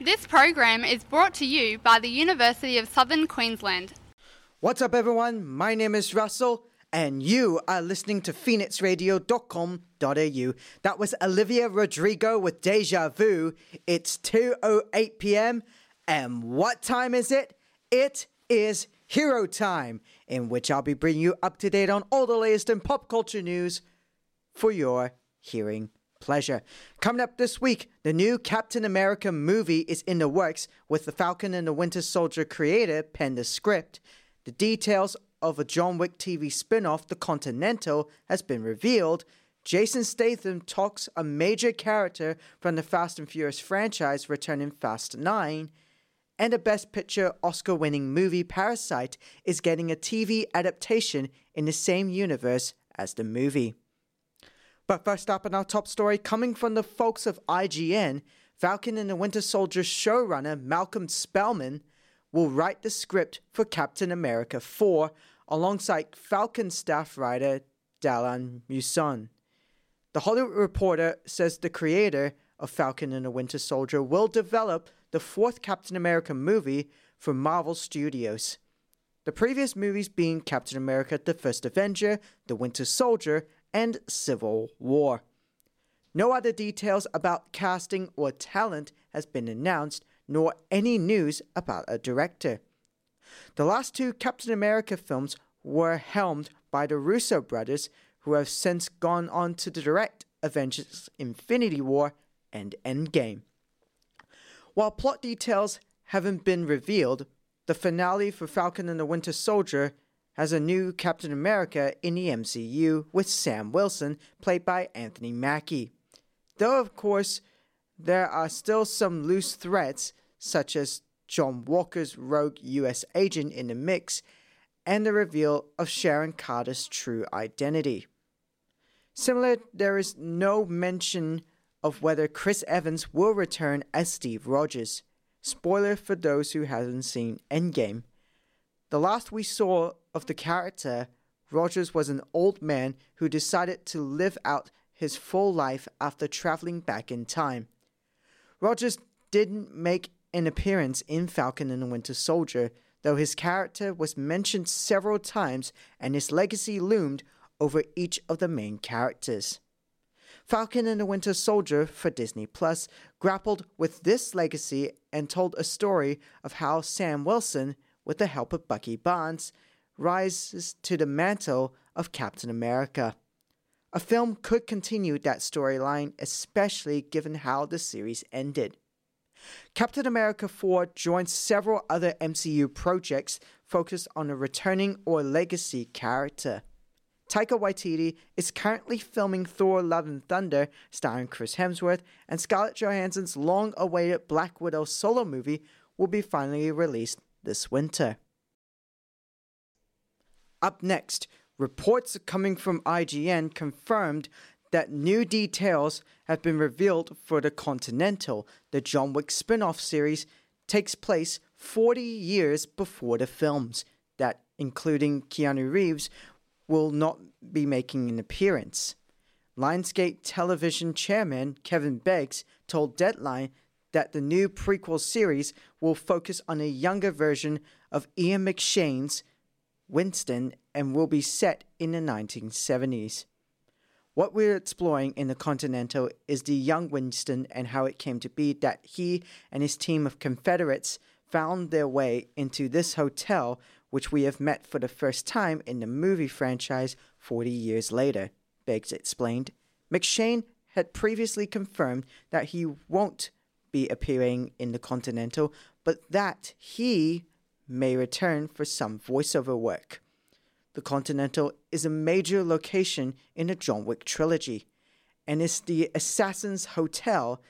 This program is brought to you by the University of Southern Queensland. What's up, everyone? My name is Russell, and you are listening to phoenixradio.com.au. That was Olivia Rodrigo with Deja Vu. It's 2.08 p.m. And what time is it? It is Hero Time, in which I'll be bringing you up to date on all the latest in pop culture news for your hearing pleasure. Coming up this week, the new Captain America movie is in the works with the Falcon and the Winter Soldier creator pen the script. The details of a John Wick TV spin-off, The Continental, has been revealed. Jason Statham talks a major character from the Fast and Furious franchise returning Fast 9. And the Best Picture Oscar winning movie Parasite is getting a TV adaptation in the same universe as the movie. But first up in our top story, coming from the folks of IGN, Falcon and the Winter Soldier showrunner Malcolm Spellman will write the script for Captain America 4 alongside Falcon staff writer Dalan Musson. The Hollywood Reporter says the creator of Falcon and the Winter Soldier will develop the fourth Captain America movie for Marvel Studios. The previous movies being Captain America The First Avenger, The Winter Soldier, and Civil War. No other details about casting or talent has been announced, nor any news about a director. The last two Captain America films were helmed by the Russo brothers, who have since gone on to direct Avengers Infinity War and Endgame. While plot details haven't been revealed, the finale for Falcon and the Winter Soldier has a new Captain America in the MCU with Sam Wilson, played by Anthony Mackie. Though, of course, there are still some loose threads, such as John Walker's rogue US agent in the mix, and the reveal of Sharon Carter's true identity. Similar, there is no mention of whether Chris Evans will return as Steve Rogers. Spoiler for those who haven't seen Endgame. The last we saw of the character, Rogers was an old man who decided to live out his full life after traveling back in time. Rogers didn't make an appearance in Falcon and the Winter Soldier, though his character was mentioned several times and his legacy loomed over each of the main characters. Falcon and the Winter Soldier for Disney Plus grappled with this legacy and told a story of how Sam Wilson with the help of Bucky Barnes, rises to the mantle of Captain America. A film could continue that storyline, especially given how the series ended. Captain America 4 joins several other MCU projects focused on a returning or legacy character. Taika Waititi is currently filming Thor Love and Thunder, starring Chris Hemsworth, and Scarlett Johansson's long awaited Black Widow solo movie will be finally released this winter. Up next, reports coming from IGN confirmed that new details have been revealed for the Continental, the John Wick spin off series, takes place 40 years before the films, that, including Keanu Reeves, will not be making an appearance. Lionsgate television chairman Kevin Beggs told Deadline that the new prequel series will focus on a younger version of Ian McShane's Winston and will be set in the 1970s. What we're exploring in the Continental is the young Winston and how it came to be that he and his team of Confederates found their way into this hotel, which we have met for the first time in the movie franchise 40 years later, Beggs explained. McShane had previously confirmed that he won't be appearing in the Continental, but that he may return for some voiceover work. The Continental is a major location in the John Wick trilogy, and it's the Assassin's Hotel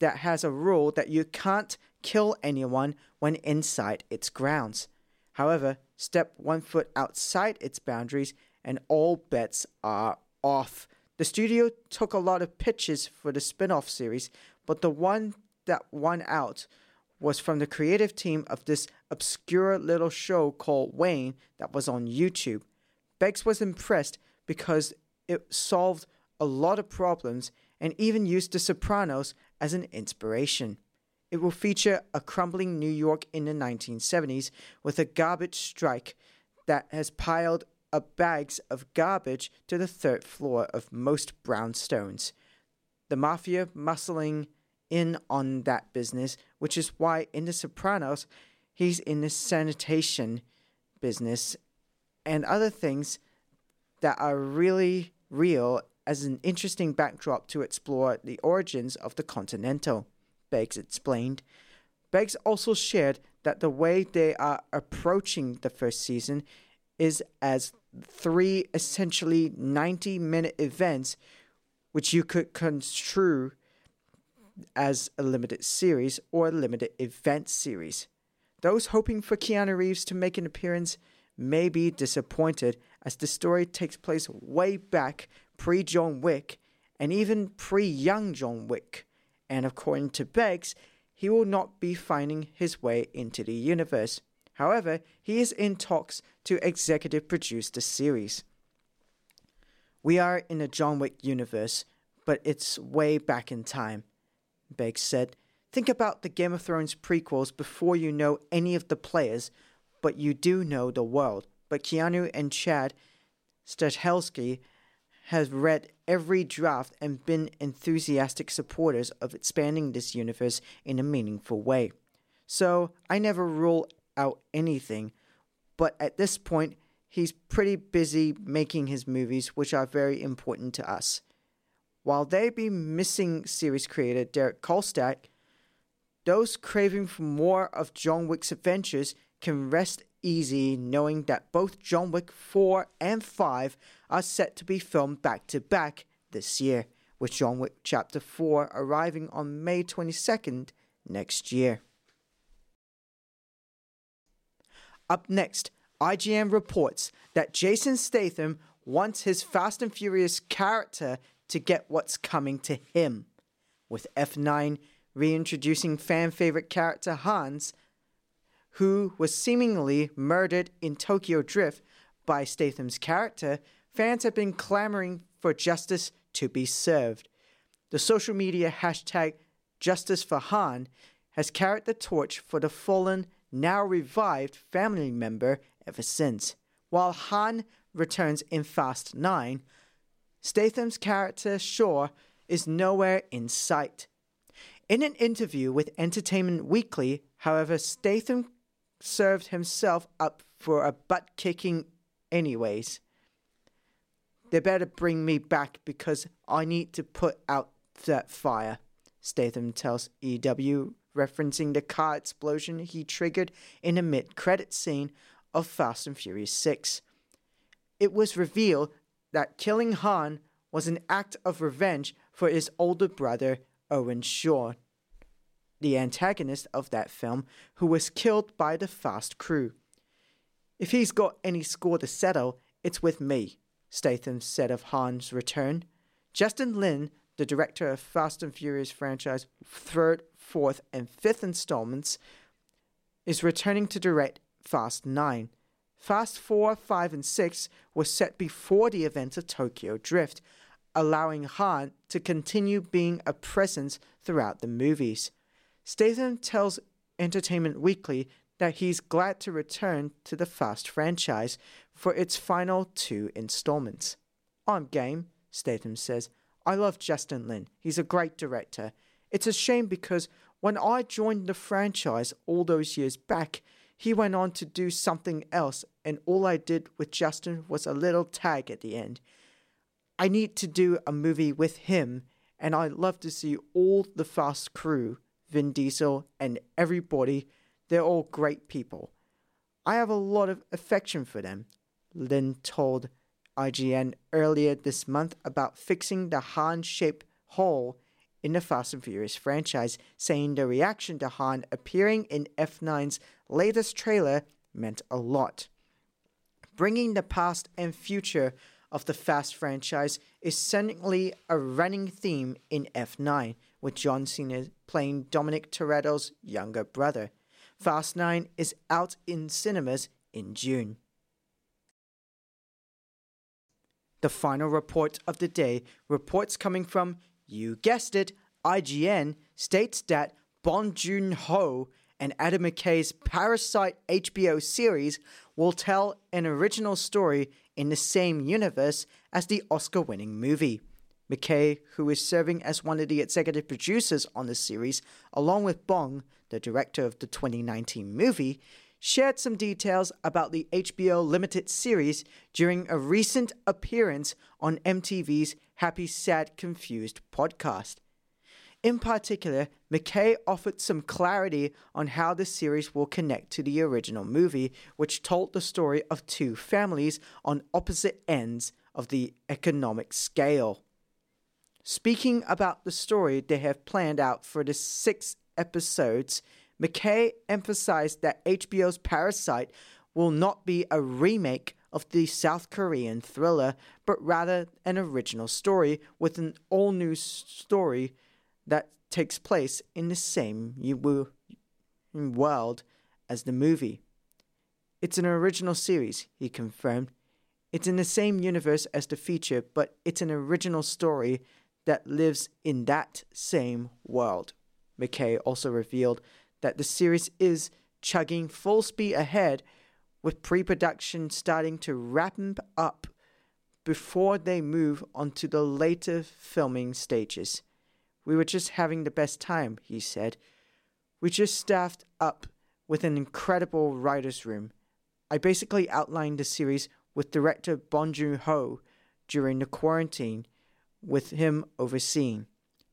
that has a rule that you can't kill anyone when inside its grounds. However, step one foot outside its boundaries and all bets are off. The studio took a lot of pitches for the spin off series, but the one that won out was from the creative team of this obscure little show called Wayne that was on YouTube. Beggs was impressed because it solved a lot of problems and even used The Sopranos as an inspiration. It will feature a crumbling New York in the 1970s with a garbage strike that has piled up bags of garbage to the third floor of most brownstones. The mafia muscling in on that business, which is why in The Sopranos he's in the sanitation business and other things that are really real as an interesting backdrop to explore the origins of the Continental, Beggs explained. Beggs also shared that the way they are approaching the first season is as three essentially 90 minute events, which you could construe as a limited series or a limited event series. Those hoping for Keanu Reeves to make an appearance may be disappointed as the story takes place way back pre John Wick and even pre young John Wick. And according to Beggs, he will not be finding his way into the universe. However, he is in talks to executive produce the series. We are in a John Wick universe, but it's way back in time, Beggs said. Think about the Game of Thrones prequels before you know any of the players, but you do know the world. But Keanu and Chad Stahelski have read every draft and been enthusiastic supporters of expanding this universe in a meaningful way. So I never rule out anything, but at this point, he's pretty busy making his movies, which are very important to us. While they be missing series creator Derek Kolstad, those craving for more of John Wick's adventures can rest easy knowing that both John Wick 4 and 5 are set to be filmed back to back this year, with John Wick Chapter 4 arriving on May 22nd next year. Up next, IGN reports that Jason Statham wants his Fast and Furious character to get what's coming to him. With F9 reintroducing fan favorite character Hans, who was seemingly murdered in Tokyo Drift by Statham's character, fans have been clamoring for justice to be served. The social media hashtag Justice for Han has carried the torch for the fallen, now revived family member ever since. While Han returns in Fast 9, Statham's character Shaw is nowhere in sight. In an interview with Entertainment Weekly, however, Statham served himself up for a butt kicking, anyways. They better bring me back because I need to put out that fire, Statham tells EW, referencing the car explosion he triggered in a mid credit scene of Fast and Furious 6. It was revealed that killing Han was an act of revenge for his older brother, Owen Shaw, the antagonist of that film, who was killed by the Fast crew. If he's got any score to settle, it's with me, Statham said of Han's return. Justin Lin, the director of Fast and Furious franchise third, fourth, and fifth installments, is returning to direct Fast 9. Fast 4, 5, and 6 were set before the events of Tokyo Drift, allowing Han to continue being a presence throughout the movies. Statham tells Entertainment Weekly that he's glad to return to the Fast franchise for its final two installments. I'm game, Statham says. I love Justin Lin. He's a great director. It's a shame because when I joined the franchise all those years back, he went on to do something else, and all I did with Justin was a little tag at the end. I need to do a movie with him, and I'd love to see all the Fast crew, Vin Diesel, and everybody. They're all great people. I have a lot of affection for them, Lin told IGN earlier this month about fixing the Han shaped hole in the Fast and Furious franchise, saying the reaction to Han appearing in F9's latest trailer meant a lot. Bringing the past and future of the Fast franchise is certainly a running theme in F9, with John Cena playing Dominic Toretto's younger brother. Fast 9 is out in cinemas in June. The final report of the day, reports coming from, you guessed it, IGN, states that Bong Joon Ho and Adam McKay's Parasite HBO series will tell an original story in the same universe as the Oscar winning movie. McKay, who is serving as one of the executive producers on the series, along with Bong, the director of the 2019 movie, shared some details about the HBO limited series during a recent appearance on MTV's Happy Sad Confused podcast. In particular, McKay offered some clarity on how the series will connect to the original movie, which told the story of two families on opposite ends of the economic scale. Speaking about the story they have planned out for the six episodes, McKay emphasized that HBO's Parasite will not be a remake of the South Korean thriller, but rather an original story with an all new story that takes place in the same world as the movie. It's an original series, he confirmed. It's in the same universe as the feature, but it's an original story that lives in that same world. McKay also revealed that the series is chugging full speed ahead, with pre production starting to ramp up before they move on to the later filming stages. We were just having the best time, he said. We just staffed up with an incredible writer's room. I basically outlined the series with director Bong Joon Ho during the quarantine, with him overseeing.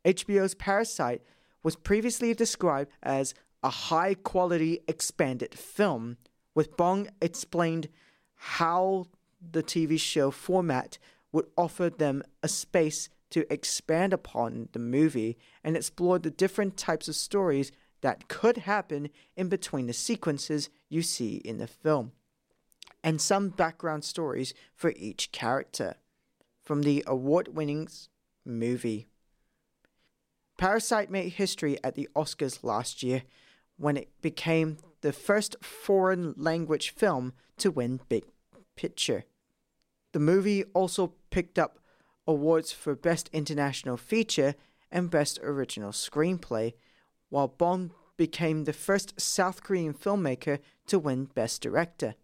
HBO's Parasite was previously described as a high quality expanded film, with Bong explained how the TV show format would offer them a space to expand upon the movie and explore the different types of stories that could happen in between the sequences you see in the film, and some background stories for each character from the award winning movie. Parasite made history at the Oscars last year when it became the first foreign language film to win Big Picture. The movie also picked up awards for Best International Feature and Best Original Screenplay, while Bong became the first South Korean filmmaker to win Best Director.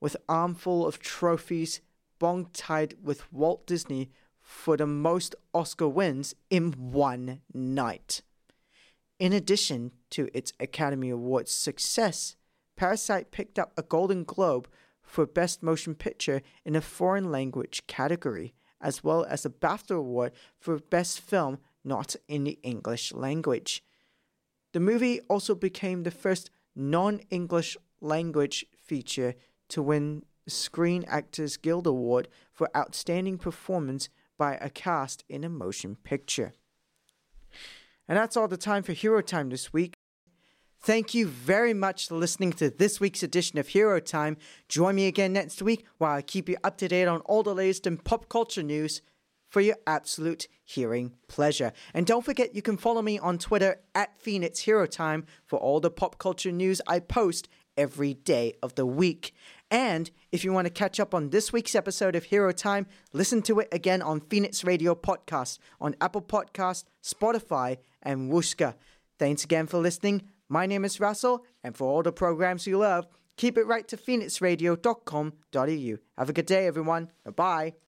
With armful of trophies, Bong tied with Walt Disney for the most Oscar wins in one night. In addition to its Academy Awards success, Parasite picked up a Golden Globe for Best Motion Picture in a foreign language category as well as a BAFTA Award for Best Film Not in the English Language. The movie also became the first non English language feature to win Screen Actors Guild Award for Outstanding Performance by a Cast in a Motion Picture. And that's all the time for Hero Time this week. Thank you very much for listening to this week's edition of Hero Time. Join me again next week while I keep you up to date on all the latest in pop culture news for your absolute hearing pleasure. And don't forget you can follow me on Twitter at Phoenix Hero Time for all the pop culture news I post every day of the week. And if you want to catch up on this week's episode of Hero Time, listen to it again on Phoenix Radio Podcast on Apple Podcast, Spotify, and Whooshkaa. Thanks again for listening. My name is Russell, and for all the programs you love, keep it right to phoenixradio.com.au. Have a good day, everyone. Bye.